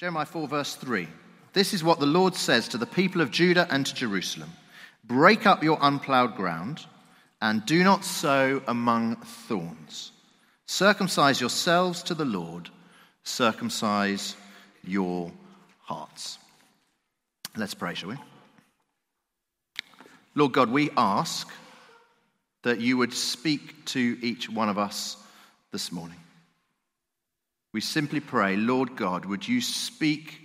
Jeremiah 4, verse 3. This is what the Lord says to the people of Judah and to Jerusalem Break up your unplowed ground and do not sow among thorns. Circumcise yourselves to the Lord, circumcise your hearts. Let's pray, shall we? Lord God, we ask that you would speak to each one of us this morning. We simply pray, Lord God, would you speak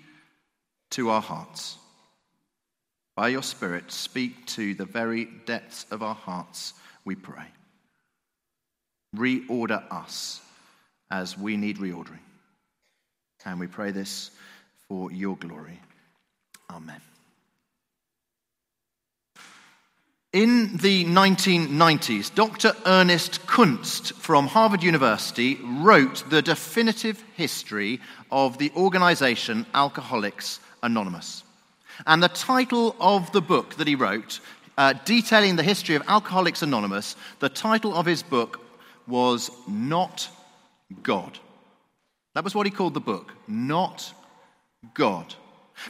to our hearts? By your Spirit, speak to the very depths of our hearts, we pray. Reorder us as we need reordering. And we pray this for your glory. Amen. In the 1990s, Dr. Ernest Kurtz from Harvard University wrote the definitive history of the organization Alcoholics Anonymous. And the title of the book that he wrote, uh, detailing the history of Alcoholics Anonymous, the title of his book was Not God. That was what he called the book, Not God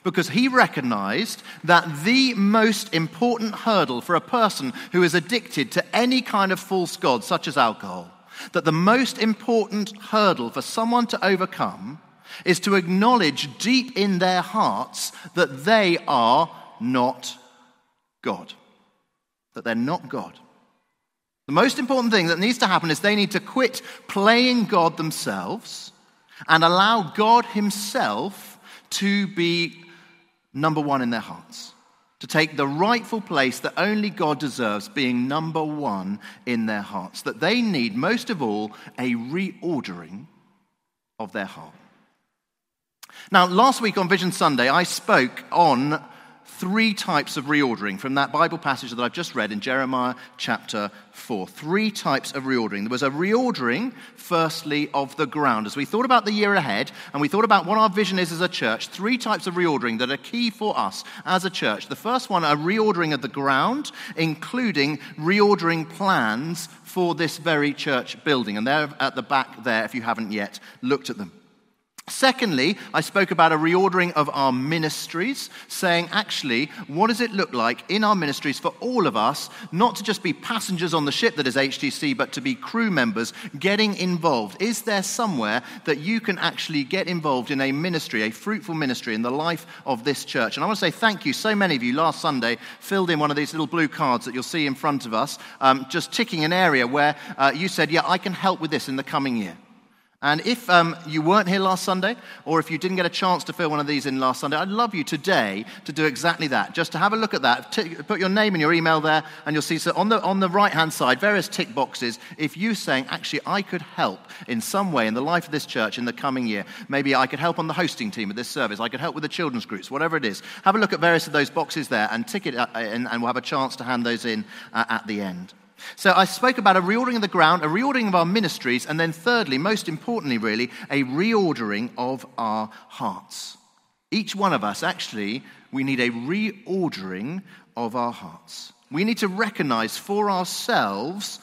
because he recognized that the most important hurdle for a person who is addicted to any kind of false god, such as alcohol, that the most important hurdle for someone to overcome is to acknowledge deep in their hearts that they are not God. That they're not God. The most important thing that needs to happen is they need to quit playing God themselves and allow God Himself to be number one in their hearts, to take the rightful place that only God deserves, being number one in their hearts. That they need, most of all, a reordering of their heart. Now, last week on Vision Sunday, I spoke on three types of reordering from that Bible passage that I've just read in Jeremiah chapter 4. Three types of reordering. There was a reordering, firstly, of the ground. As we thought about the year ahead and we thought about what our vision is as a church, three types of reordering that are key for us as a church. The first one, a reordering of the ground, including reordering plans for this very church building. And they're at the back there if you haven't yet looked at them. Secondly, I spoke about a reordering of our ministries, saying, actually, what does it look like in our ministries for all of us, not to just be passengers on the ship that is HTC, but to be crew members getting involved? Is there somewhere that you can actually get involved in a ministry, a fruitful ministry in the life of this church? And I want to say thank you. So many of you last Sunday filled in one of these little blue cards that you'll see in front of us, um, just ticking an area where uh, you said, yeah, I can help with this in the coming year. And if um, you weren't here last Sunday, or if you didn't get a chance to fill one of these in last Sunday, I'd love you today to do exactly that. Just to have a look at that. T- put your name and your email there, and you'll see so on the, on the right hand side, various tick boxes. If you're saying, actually, I could help in some way in the life of this church in the coming year, maybe I could help on the hosting team of this service, I could help with the children's groups, whatever it is, have a look at various of those boxes there and tick it, uh, and, and we'll have a chance to hand those in uh, at the end. So I spoke about a reordering of the ground, a reordering of our ministries, and then thirdly, most importantly, really, a reordering of our hearts. Each one of us, actually, we need a reordering of our hearts. We need to recognize for ourselves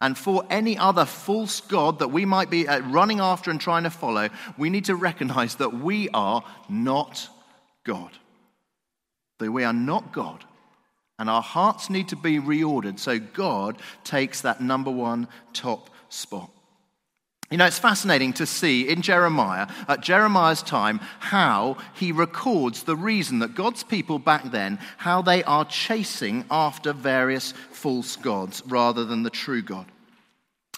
and for any other false God that we might be uh, running after and trying to follow, we need to recognize that we are not God. That we are not God. And our hearts need to be reordered so God takes that number one top spot. You know, it's fascinating to see in Jeremiah, at Jeremiah's time, how he records the reason that God's people back then, how they are chasing after various false gods rather than the true God.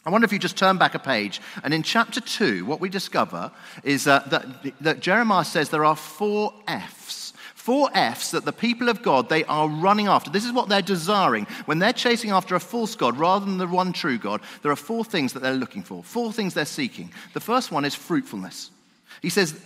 I wonder if you just turn back a page, and in chapter 2, what we discover is uh, that, that Jeremiah says there are four F's four F's that the people of God, they are running after. This is what they're desiring. When they're chasing after a false God rather than the one true God, there are four things that they're looking for, four things they're seeking. The first one is fruitfulness. He says,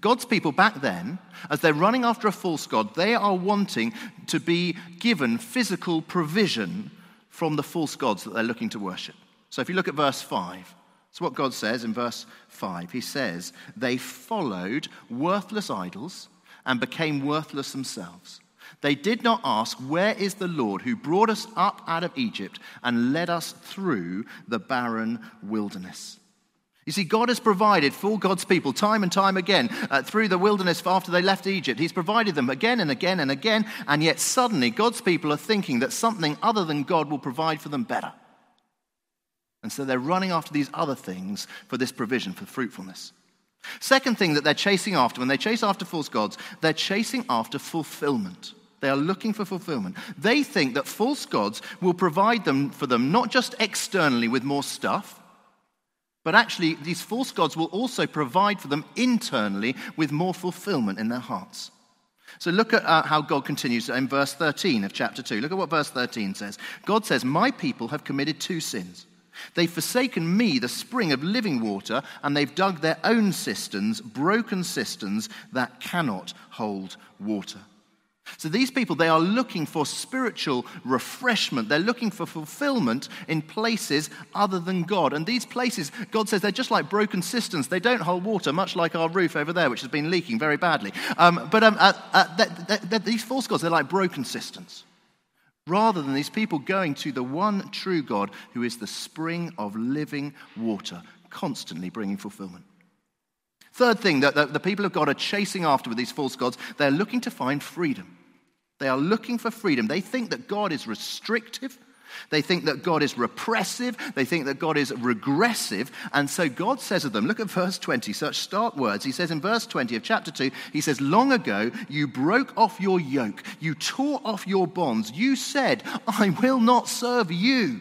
God's people back then, as they're running after a false God, they are wanting to be given physical provision from the false gods that they're looking to worship. So if you look at verse 5, it's what God says in verse 5. He says, They followed worthless idols and became worthless themselves. They did not ask, Where is the Lord who brought us up out of Egypt and led us through the barren wilderness? You see, God has provided for God's people time and time again uh, through the wilderness after they left Egypt. He's provided them again and again and again, and yet suddenly God's people are thinking that something other than God will provide for them better. And so they're running after these other things for this provision, for fruitfulness. Second thing that they're chasing after, when they chase after false gods, they're chasing after fulfillment. They are looking for fulfillment. They think that false gods will provide them for them not just externally with more stuff, but actually, these false gods will also provide for them internally with more fulfillment in their hearts. So look at uh, how God continues in verse 13 of chapter 2. Look at what verse 13 says. God says, My people have committed two sins. They've forsaken me, the spring of living water, and they've dug their own cisterns, broken cisterns that cannot hold water. So these people, they are looking for spiritual refreshment. They're looking for fulfillment in places other than God. And these places, God says, they're just like broken cisterns. They don't hold water, much like our roof over there, which has been leaking very badly. Um, but um, uh, uh, they're, they're, these false gods, they're like broken cisterns. Rather than these people going to the one true God who is the spring of living water, constantly bringing fulfillment. Third thing that the, people of God are chasing after with these false gods, they're looking to find freedom. They are looking for freedom. They think that God is restrictive. They think that God is repressive. They think that God is regressive. And so God says of them, look at verse 20, such stark words. He says in verse 20 of chapter 2, he says, Long ago you broke off your yoke, you tore off your bonds. You said, I will not serve you.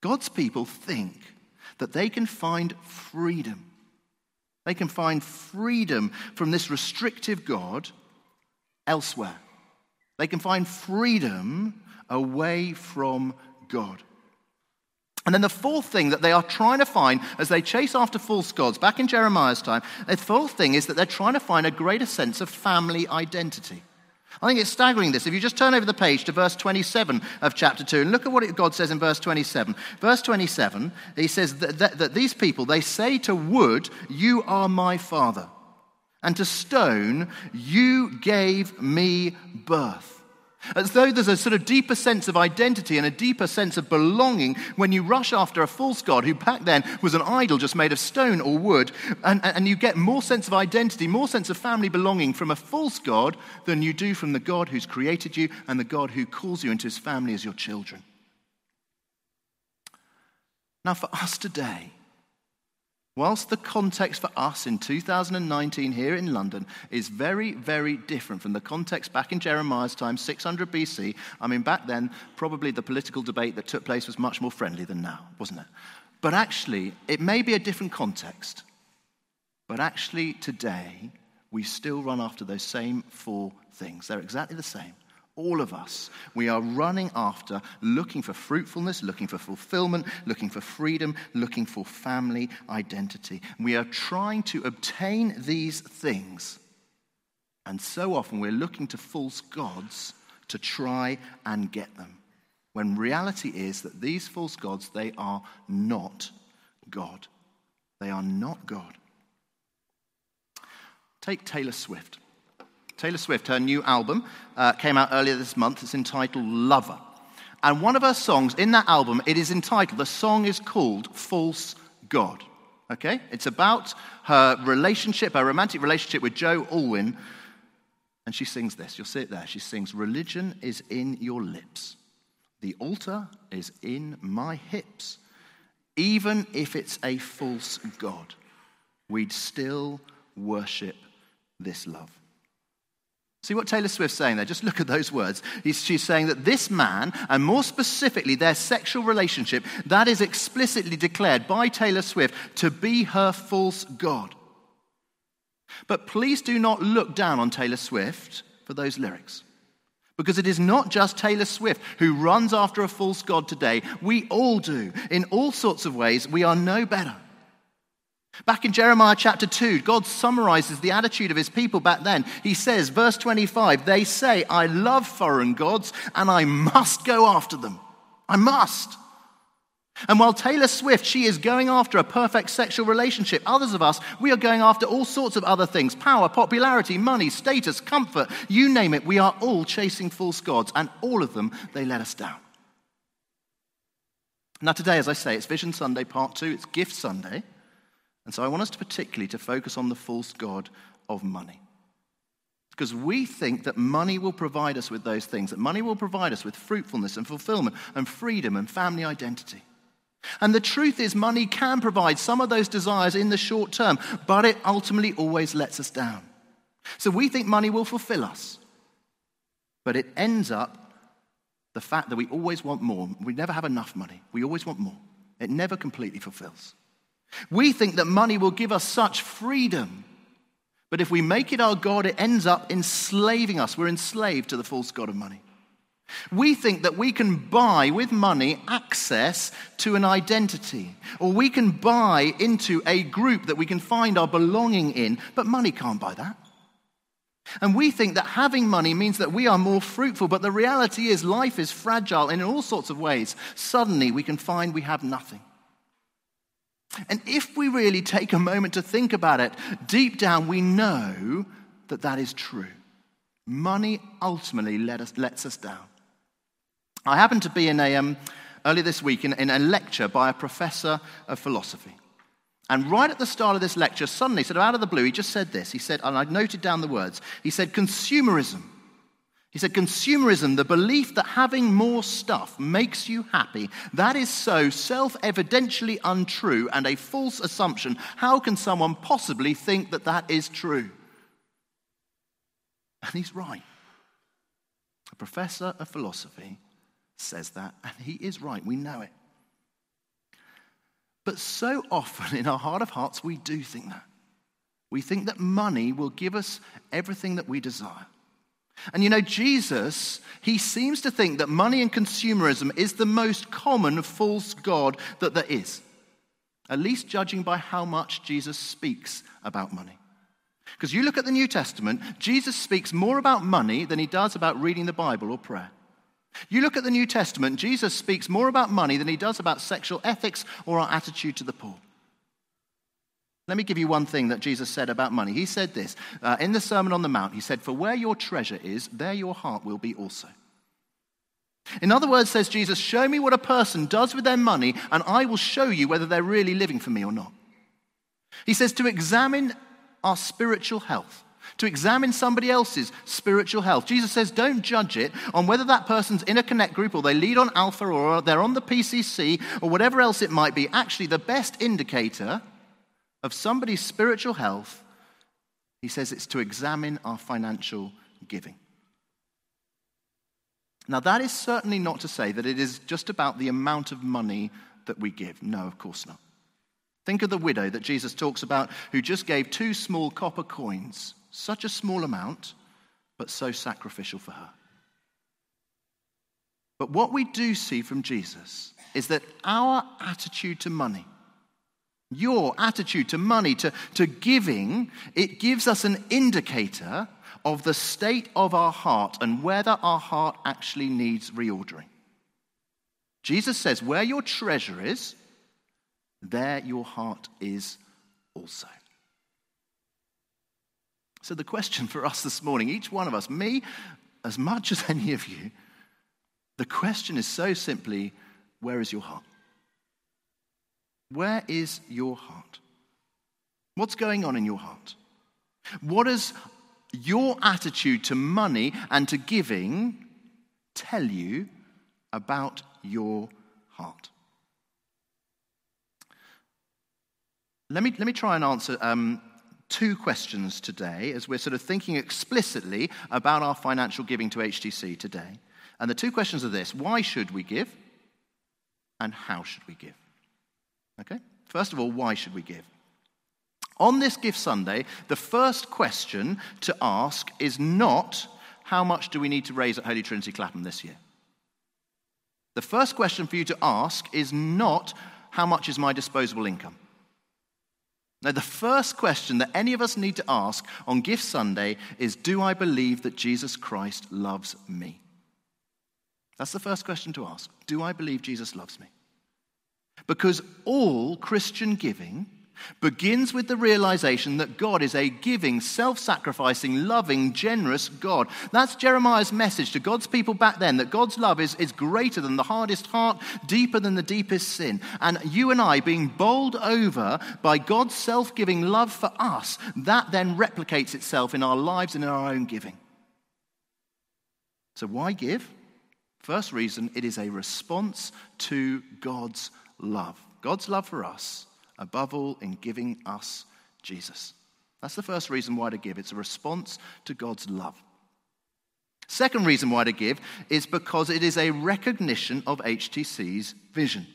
God's people think that they can find freedom. They can find freedom from this restrictive God elsewhere. They can find freedom away from God. And then the fourth thing that they are trying to find as they chase after false gods, back in Jeremiah's time, the fourth thing is that they're trying to find a greater sense of family identity. I think it's staggering this. If you just turn over the page to verse 27 of chapter 2 and look at what God says in verse 27. Verse 27, he says that, that, that these people, they say to wood, You are my father and to stone, you gave me birth. As though there's a sort of deeper sense of identity and a deeper sense of belonging when you rush after a false god who back then was an idol just made of stone or wood, and, and you get more sense of identity, more sense of family belonging from a false god than you do from the God who's created you and the God who calls you into his family as your children. Now, for us today, Whilst the context for us in 2019 here in London is very, very different from the context back in Jeremiah's time, 600 BC, I mean, back then, probably the political debate that took place was much more friendly than now, wasn't it? But actually, it may be a different context. But actually, today, we still run after those same four things. They're exactly the same all of us. We are running after, looking for fruitfulness, looking for fulfillment, looking for freedom, looking for family identity. We are trying to obtain these things. And so often we're looking to false gods to try and get them. When reality is that these false gods, they are not God. They are not God. Take Taylor Swift. Taylor Swift, her new album, uh, came out earlier this month. It's entitled Lover. And one of her songs in that album, it is entitled, the song is called False God. Okay? It's about her relationship, her romantic relationship with Joe Alwyn. And she sings this. You'll see it there. She sings, Religion is in your lips. The altar is in my hips. Even if it's a false God, we'd still worship this love. See what Taylor Swift's saying there? Just look at those words. she's saying that this man, and more specifically their sexual relationship, that is explicitly declared by Taylor Swift to be her false God. But please do not look down on Taylor Swift for those lyrics. Because it is not just Taylor Swift who runs after a false God today. We all do. In all sorts of ways, we are no better. Back in Jeremiah chapter 2, God summarizes the attitude of his people back then. He says, verse 25, they say, I love foreign gods and I must go after them. I must. And while Taylor Swift, she is going after a perfect sexual relationship, others of us, we are going after all sorts of other things power, popularity, money, status, comfort, you name it. We are all chasing false gods, and all of them, they let us down. Now, today, as I say, it's Vision Sunday, part two, it's Gift Sunday. And so I want us to particularly to focus on the false God of money. Because we think that money will provide us with those things, that money will provide us with fruitfulness and fulfillment and freedom and family identity. And the truth is, money can provide some of those desires in the short term, but it ultimately always lets us down. So we think money will fulfill us, but it ends up the fact that we always want more. We never have enough money. We always want more. It never completely fulfills. We think that money will give us such freedom, but if we make it our God, it ends up enslaving us. We're enslaved to the false God of money. We think that we can buy with money access to an identity, or we can buy into a group that we can find our belonging in, but money can't buy that. And we think that having money means that we are more fruitful, but the reality is life is fragile, in all sorts of ways, suddenly we can find we have nothing. And if we really take a moment to think about it, deep down we know that that is true. Money ultimately let us, lets us down. I happened to be in a, um, earlier this week in, in a lecture by a professor of philosophy. And right at the start of this lecture, suddenly, sort of out of the blue, he just said this. He said, and I noted down the words, he said, consumerism. He said, consumerism, the belief that having more stuff makes you happy, that is so self evidentially untrue and a false assumption. How can someone possibly think that that is true? And he's right. A professor of philosophy says that, and he is right. We know it. But so often in our heart of hearts, we do think that. We think that money will give us everything that we desire. And you know, Jesus, he seems to think that money and consumerism is the most common false God that there is, at least judging by how much Jesus speaks about money. Because you look at the New Testament, Jesus speaks more about money than he does about reading the Bible or prayer. You look at the New Testament, Jesus speaks more about money than he does about sexual ethics or our attitude to the poor. Let me give you one thing that Jesus said about money. He said this uh, in the Sermon on the Mount. He said, For where your treasure is, there your heart will be also. In other words, says Jesus, show me what a person does with their money, and I will show you whether they're really living for me or not. He says to examine our spiritual health to examine somebody else's spiritual health. Jesus says, don't judge it on whether that person's in a connect group or they lead on Alpha or they're on the PCC or whatever else it might be. Actually, the best indicator of somebody's spiritual health, he says, it's to examine our financial giving. Now, that is certainly not to say that it is just about the amount of money that we give. No, of course not. Think of the widow that Jesus talks about who just gave two small copper coins such a small amount, but so sacrificial for her. But what we do see from Jesus is that our attitude to money, your attitude to money, to, to giving, it gives us an indicator of the state of our heart and whether our heart actually needs reordering. Jesus says, Where your treasure is, there your heart is also. So, the question for us this morning, each one of us, me as much as any of you, the question is so simply where is your heart? Where is your heart? What's going on in your heart? What does your attitude to money and to giving tell you about your heart? Let me, let me try and answer um, two questions today as we're sort of thinking explicitly about our financial giving to HTC today. And the two questions are this why should we give? And how should we give? Okay? First of all, why should we give? On this Gift Sunday, the first question to ask is not how much do we need to raise at Holy Trinity Clapham this year? The first question for you to ask is not how much is my disposable income? Now, the first question that any of us need to ask on Gift Sunday is Do I believe that Jesus Christ loves me? That's the first question to ask. Do I believe Jesus loves me? Because all Christian giving begins with the realization that God is a giving, self sacrificing, loving, generous God. That's Jeremiah's message to God's people back then that God's love is, is greater than the hardest heart, deeper than the deepest sin. And you and I, being bowled over by God's self giving love for us, that then replicates itself in our lives and in our own giving. So, why give? First reason, it is a response to God's love. God's love for us above all, in giving us Jesus. That's the first reason why to give. It's a response to God's love. Second reason why to give is because it is a recognition of HTC's vision.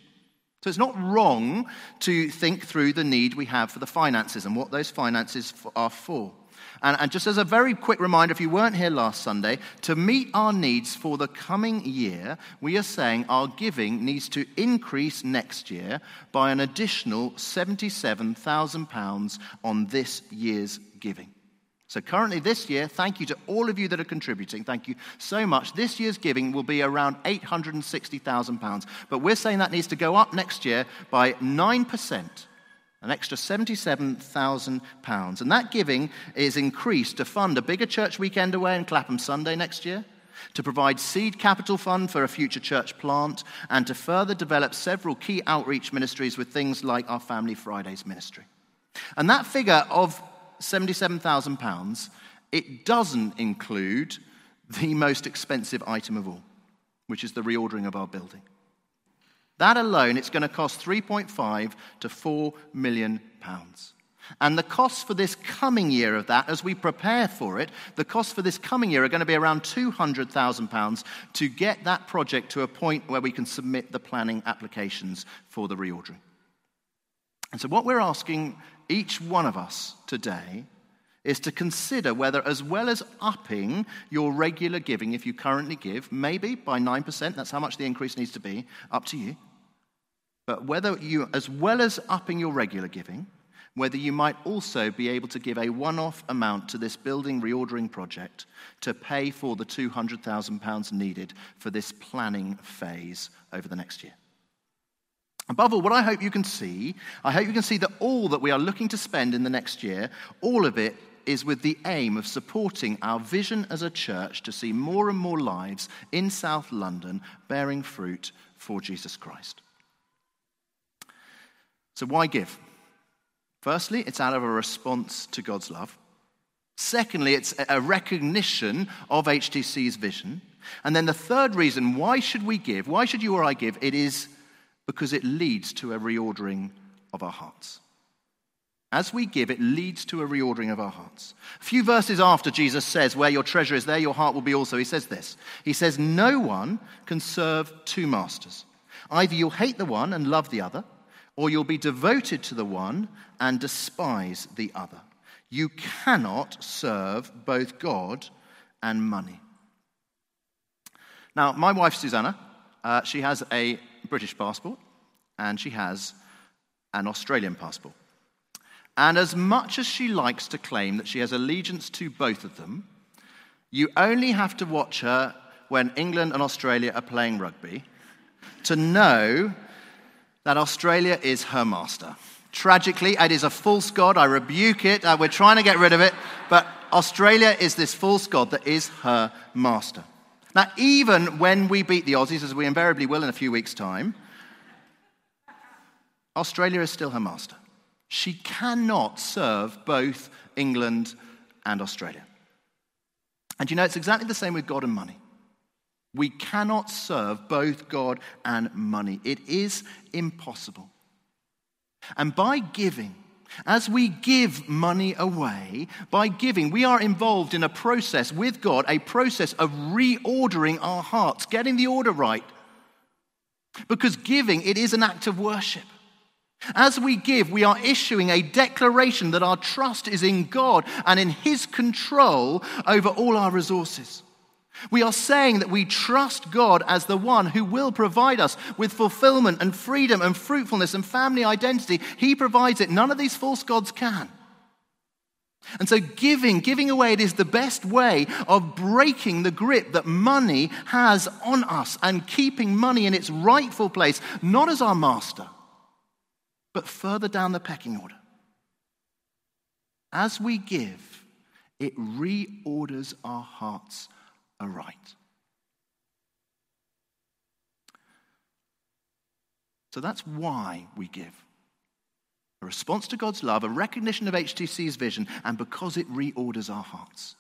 So it's not wrong to think through the need we have for the finances and what those finances are for. And, and, just as a very quick reminder, if you weren't here last Sunday, to meet our needs for the coming year, we are saying our giving needs to increase next year by an additional £77,000 on this year's giving. So, currently this year, thank you to all of you that are contributing. Thank you so much. This year's giving will be around £860,000. But we're saying that needs to go up next year by 9% an extra £77,000. And that giving is increased to fund a bigger church weekend away in Clapham Sunday next year, to provide seed capital fund for a future church plant, and to further develop several key outreach ministries with things like our Family Fridays ministry. And that figure of £77,000, it doesn't include the most expensive item of all, which is the reordering of our building. That alone, it's going to cost 3.5 to 4 million pounds. And the costs for this coming year of that, as we prepare for it, the costs for this coming year are going to be around £200,000 to get that project to a point where we can submit the planning applications for the reordering. And so, what we're asking each one of us today is to consider whether, as well as upping your regular giving, if you currently give, maybe by 9%, that's how much the increase needs to be, up to you, but whether you, as well as upping your regular giving, whether you might also be able to give a one off amount to this building reordering project to pay for the £200,000 needed for this planning phase over the next year. Above all, what I hope you can see, I hope you can see that all that we are looking to spend in the next year, all of it is with the aim of supporting our vision as a church to see more and more lives in South London bearing fruit for Jesus Christ. So, why give? Firstly, it's out of a response to God's love. Secondly, it's a recognition of HTC's vision. And then the third reason, why should we give? Why should you or I give? It is because it leads to a reordering of our hearts. As we give, it leads to a reordering of our hearts. A few verses after Jesus says, Where your treasure is, there your heart will be also, he says this. He says, No one can serve two masters. Either you'll hate the one and love the other, or you'll be devoted to the one and despise the other. You cannot serve both God and money. Now, my wife, Susanna, uh, she has a British passport and she has an Australian passport. And as much as she likes to claim that she has allegiance to both of them, you only have to watch her when England and Australia are playing rugby to know that Australia is her master. Tragically, it is a false god. I rebuke it. Uh, we're trying to get rid of it. But Australia is this false god that is her master. Now, even when we beat the Aussies, as we invariably will in a few weeks' time, Australia is still her master. She cannot serve both England and Australia. And you know, it's exactly the same with God and money. We cannot serve both God and money. It is impossible. And by giving, as we give money away, by giving, we are involved in a process with God, a process of reordering our hearts, getting the order right. Because giving, it is an act of worship. As we give, we are issuing a declaration that our trust is in God and in His control over all our resources. We are saying that we trust God as the one who will provide us with fulfillment and freedom and fruitfulness and family identity. He provides it. None of these false gods can. And so, giving, giving away, it is the best way of breaking the grip that money has on us and keeping money in its rightful place, not as our master, but further down the pecking order. as we give, it reorders our hearts aright. So that's why we give. A response to God's love, a recognition of HTC's vision, and because it reorders our hearts.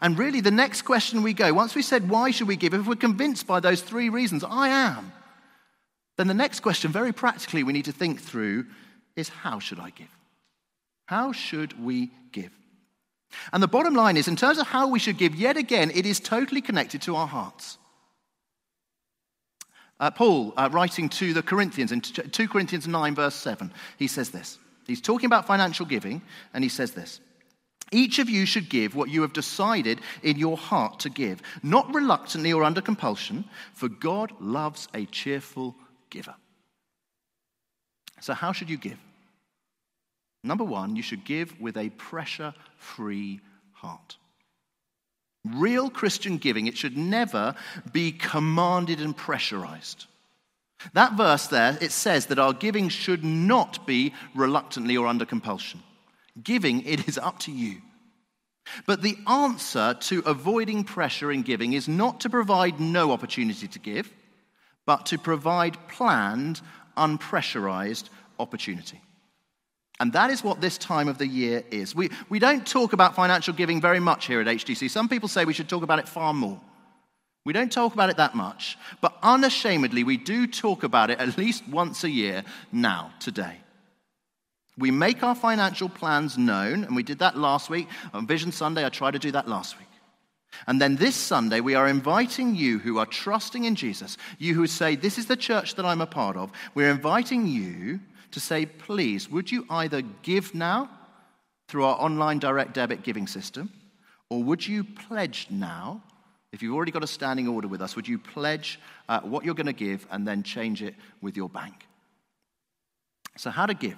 And really, the next question we go, once we said, why should we give? If we're convinced by those three reasons, I am, then the next question, very practically, we need to think through is, how should I give? How should we give? And the bottom line is, in terms of how we should give, yet again, it is totally connected to our hearts. Uh, Paul, uh, writing to the Corinthians in 2 Corinthians 9, verse 7, he says this. He's talking about financial giving, and he says this Each of you should give what you have decided in your heart to give, not reluctantly or under compulsion, for God loves a cheerful giver. So, how should you give? Number one, you should give with a pressure free heart. Real Christian giving, it should never be commanded and pressurized. That verse there, it says that our giving should not be reluctantly or under compulsion. Giving, it is up to you. But the answer to avoiding pressure in giving is not to provide no opportunity to give, but to provide planned, unpressurized opportunity. And that is what this time of the year is. We, we don't talk about financial giving very much here at HTC. Some people say we should talk about it far more. We don't talk about it that much, but unashamedly, we do talk about it at least once a year now, today. We make our financial plans known, and we did that last week. On Vision Sunday, I tried to do that last week. And then this Sunday, we are inviting you who are trusting in Jesus, you who say, This is the church that I'm a part of, we're inviting you to say, please, would you either give now through our online direct debit giving system, or would you pledge now? If you've already got a standing order with us, would you pledge uh, what you're going to give and then change it with your bank? So, how to give?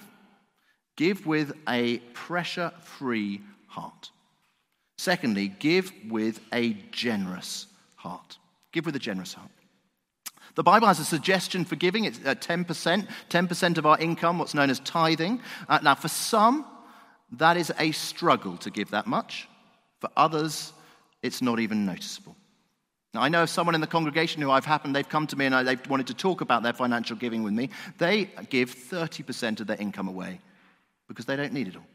Give with a pressure free heart. Secondly, give with a generous heart. Give with a generous heart. The Bible has a suggestion for giving. It's 10%, uh, 10% of our income, what's known as tithing. Uh, now, for some, that is a struggle to give that much. For others, it's not even noticeable. Now, I know of someone in the congregation who I've happened, they've come to me and I, they've wanted to talk about their financial giving with me. They give 30% of their income away because they don't need it all.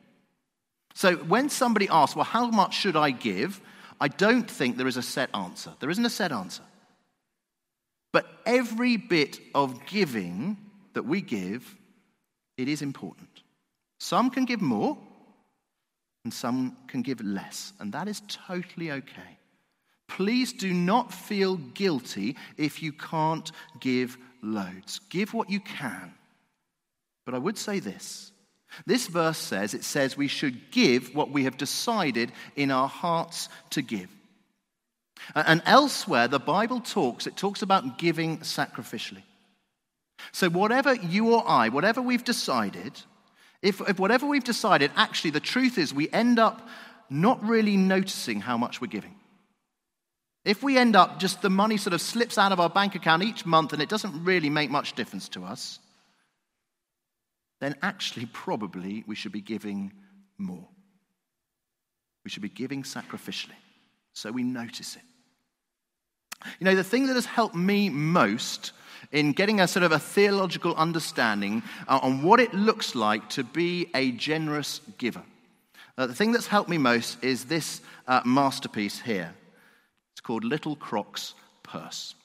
So when somebody asks, well, how much should I give? I don't think there is a set answer. There isn't a set answer. But every bit of giving that we give, it is important. Some can give more, and some can give less, and that is totally okay. Please do not feel guilty if you can't give loads. Give what you can. But I would say this this verse says, it says we should give what we have decided in our hearts to give. And elsewhere, the Bible talks, it talks about giving sacrificially. So, whatever you or I, whatever we've decided, if, if, whatever we've decided, actually, the truth is we end up not really noticing how much we're giving. If we end up just the money sort of slips out of our bank account each month and it doesn't really make much difference to us, then actually, probably, we should be giving more. We should be giving sacrificially so we notice it. You know, the thing that has helped me most in getting a sort of a theological understanding uh, on what it looks like to be a generous giver. Uh, the thing that's helped me most is this uh, masterpiece here. It's called Little Croc's Purse.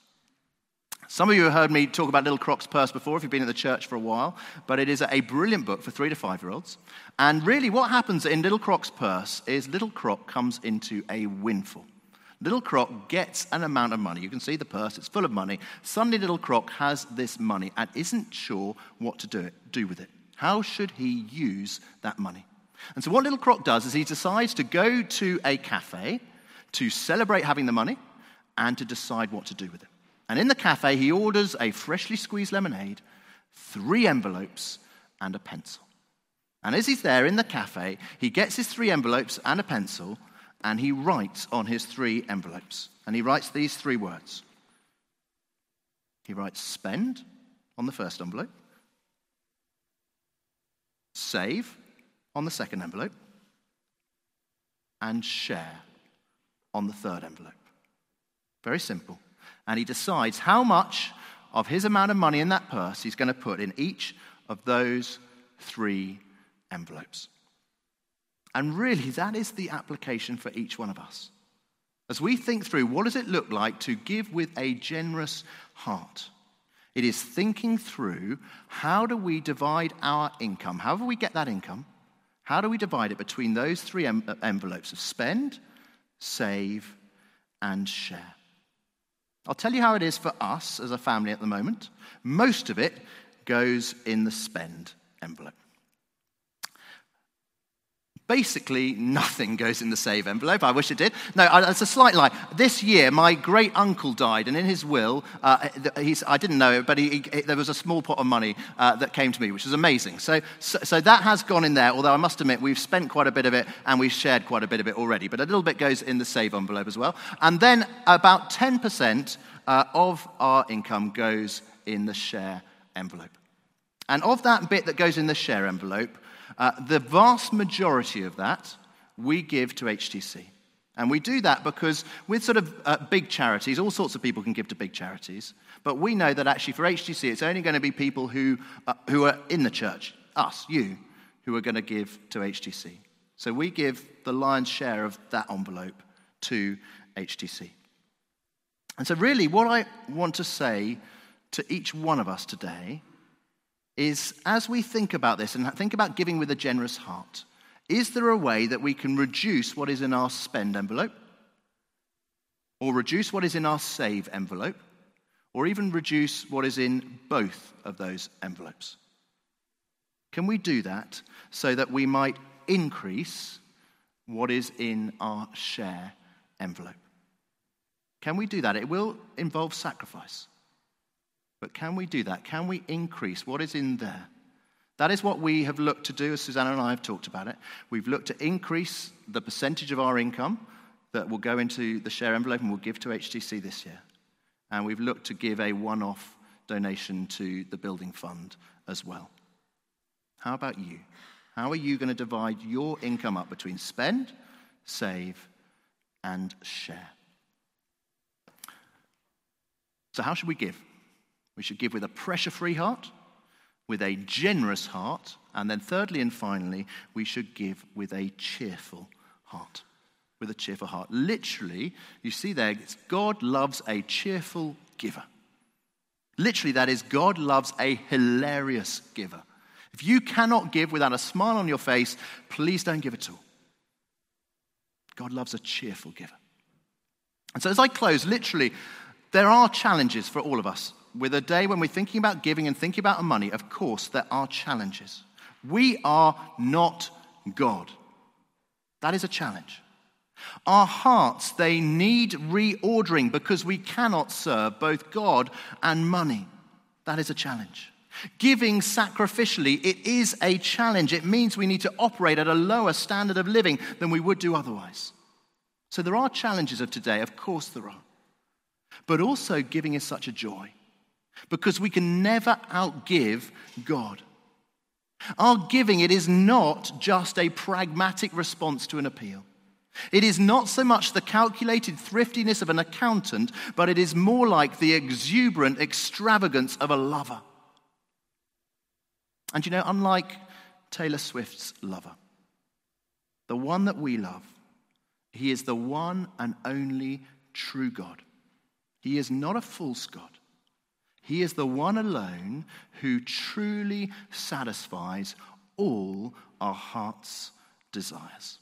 Some of you have heard me talk about Little Croc's Purse before if you've been at the church for a while, but it is a brilliant book for three to five year olds. And really, what happens in Little Croc's Purse is Little Croc comes into a windfall. Little Croc gets an amount of money. You can see the purse, it's full of money. Suddenly, Little Croc has this money and isn't sure what to do, it, do with it. How should he use that money? And so, what Little Croc does is he decides to go to a cafe to celebrate having the money and to decide what to do with it. And in the cafe, he orders a freshly squeezed lemonade, three envelopes, and a pencil. And as he's there in the cafe, he gets his three envelopes and a pencil, and he writes on his three envelopes. And he writes these three words. He writes spend on the first envelope, save on the second envelope, and share on the third envelope. Very simple. And he decides how much of his amount of money in that purse he's going to put in each of those three envelopes. And really, that is the application for each one of us. As we think through what does it look like to give with a generous heart, it is thinking through how do we divide our income? How do we get that income? How do we divide it between those three envelopes of spend, save, and share? I'll tell you how it is for us as a family at the moment. Most of it goes in the spend envelope. Basically, nothing goes in the save envelope. I wish it did. No, it's a slight lie. This year, my great uncle died, and in his will, uh, I didn't know it, but he, he, there was a small pot of money uh, that came to me, which was amazing. So, so, so, that has gone in there, although I must admit, we've spent quite a bit of it and we've shared quite a bit of it already. But a little bit goes in the save envelope as well. And then about 10% uh, of our income goes in the share envelope. And of that bit that goes in the share envelope, uh, the vast majority of that we give to HTC. And we do that because with sort of uh, big charities, all sorts of people can give to big charities. But we know that actually for HTC, it's only going to be people who, uh, who are in the church, us, you, who are going to give to HTC. So we give the lion's share of that envelope to HTC. And so, really, what I want to say to each one of us today is as we think about this and think about giving with a generous heart, is there a way that we can reduce what is in our spend envelope? Or reduce what is in our save envelope? Or even reduce what is in both of those envelopes? Can we do that so that we might increase what is in our share envelope? Can we do that? It will involve sacrifice. But can we do that? Can we increase what is in there? That is what we have looked to do, as Susanna and I have talked about it. We've looked to increase the percentage of our income that will go into the share envelope and we'll give to HTC this year. And we've looked to give a one off donation to the building fund as well. How about you? How are you going to divide your income up between spend, save, and share? So, how should we give? We should give with a pressure free heart, with a generous heart, and then thirdly and finally, we should give with a cheerful heart. With a cheerful heart. Literally, you see there, it's God loves a cheerful giver. Literally, that is, God loves a hilarious giver. If you cannot give without a smile on your face, please don't give at all. God loves a cheerful giver. And so, as I close, literally, there are challenges for all of us with a day when we're thinking about giving and thinking about money, of course, there are challenges. We are not God. That is a challenge. Our hearts, they need reordering because we cannot serve both God and money. That is a challenge. Giving sacrificially, it is a challenge. It means we need to operate at a lower standard of living than we would do otherwise. So there are challenges of today, of course there are. But also, giving is such a joy because we can never outgive God. Our giving, it is not just a pragmatic response to an appeal. It is not so much the calculated thriftiness of an accountant, but it is more like the exuberant extravagance of a lover. And you know, unlike Taylor Swift's lover, the one that we love, he is the one and only true God. He is not a false God. He is the one alone who truly satisfies all our heart's desires.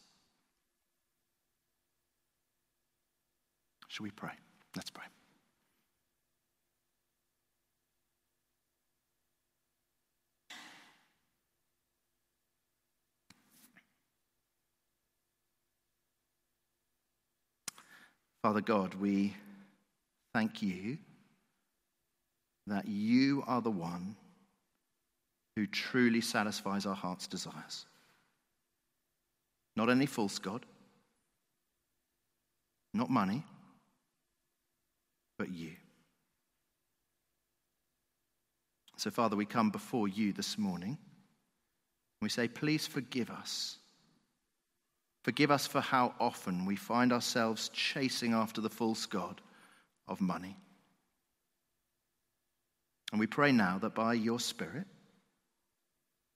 Shall we pray? Let's pray. Father God, we thank you that you are the one who truly satisfies our heart's desires. Not any false God, not money, but you. So, Father, we come before you this morning. We say, please forgive us Forgive us for how often we find ourselves chasing after the false God of money. And we pray now that by your Spirit,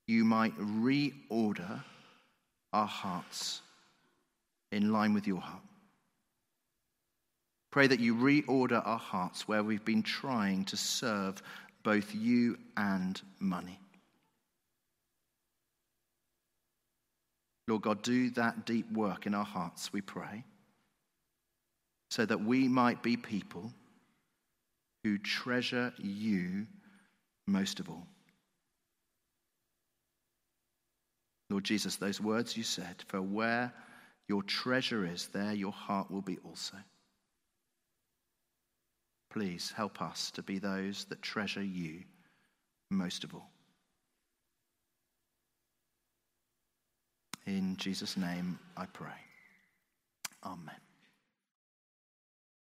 you might reorder our hearts in line with your heart. Pray that you reorder our hearts where we've been trying to serve both you and money. Lord God, do that deep work in our hearts, we pray, so that we might be people who treasure you most of all. Lord Jesus, those words you said, for where your treasure is, there your heart will be also. Please help us to be those that treasure you most of all. In Jesus' name I pray. Amen.